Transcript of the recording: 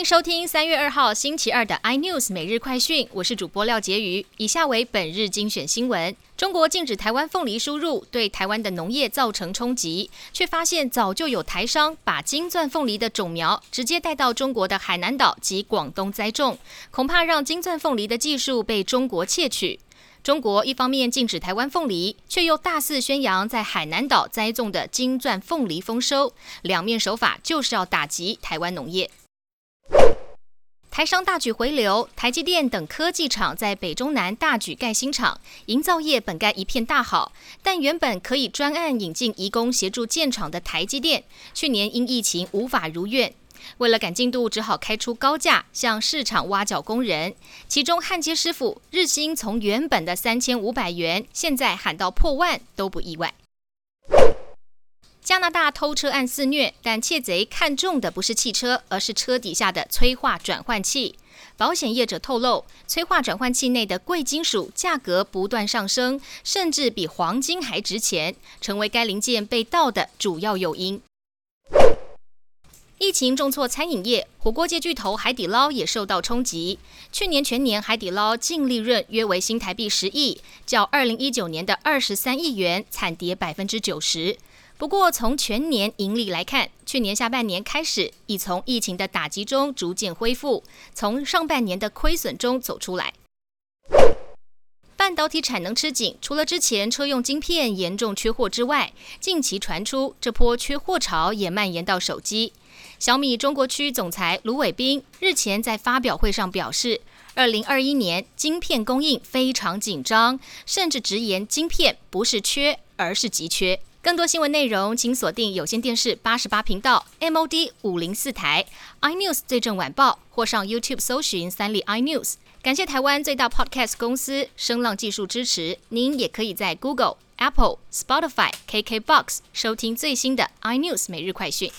迎收听三月二号星期二的 iNews 每日快讯，我是主播廖杰瑜。以下为本日精选新闻：中国禁止台湾凤梨输入，对台湾的农业造成冲击，却发现早就有台商把金钻凤梨的种苗直接带到中国的海南岛及广东栽种，恐怕让金钻凤梨的技术被中国窃取。中国一方面禁止台湾凤梨，却又大肆宣扬在海南岛栽种的金钻凤梨丰收，两面手法就是要打击台湾农业。台商大举回流，台积电等科技厂在北中南大举盖新厂，营造业本该一片大好。但原本可以专案引进移工协助建厂的台积电，去年因疫情无法如愿，为了赶进度，只好开出高价向市场挖角工人。其中焊接师傅日薪从原本的三千五百元，现在喊到破万都不意外。加拿大偷车案肆虐，但窃贼看中的不是汽车，而是车底下的催化转换器。保险业者透露，催化转换器内的贵金属价格不断上升，甚至比黄金还值钱，成为该零件被盗的主要诱因。疫情重挫餐饮业，火锅界巨头海底捞也受到冲击。去年全年海底捞净利润约为新台币十亿，较二零一九年的二十三亿元惨跌百分之九十。不过，从全年盈利来看，去年下半年开始已从疫情的打击中逐渐恢复，从上半年的亏损中走出来。半导体产能吃紧，除了之前车用晶片严重缺货之外，近期传出这波缺货潮也蔓延到手机。小米中国区总裁卢伟斌日前在发表会上表示，二零二一年晶片供应非常紧张，甚至直言晶片不是缺，而是急缺。更多新闻内容，请锁定有线电视八十八频道 MOD 五零四台 iNews 最正晚报，或上 YouTube 搜寻三立 iNews。感谢台湾最大 Podcast 公司声浪技术支持。您也可以在 Google、Apple、Spotify、KKBox 收听最新的 iNews 每日快讯。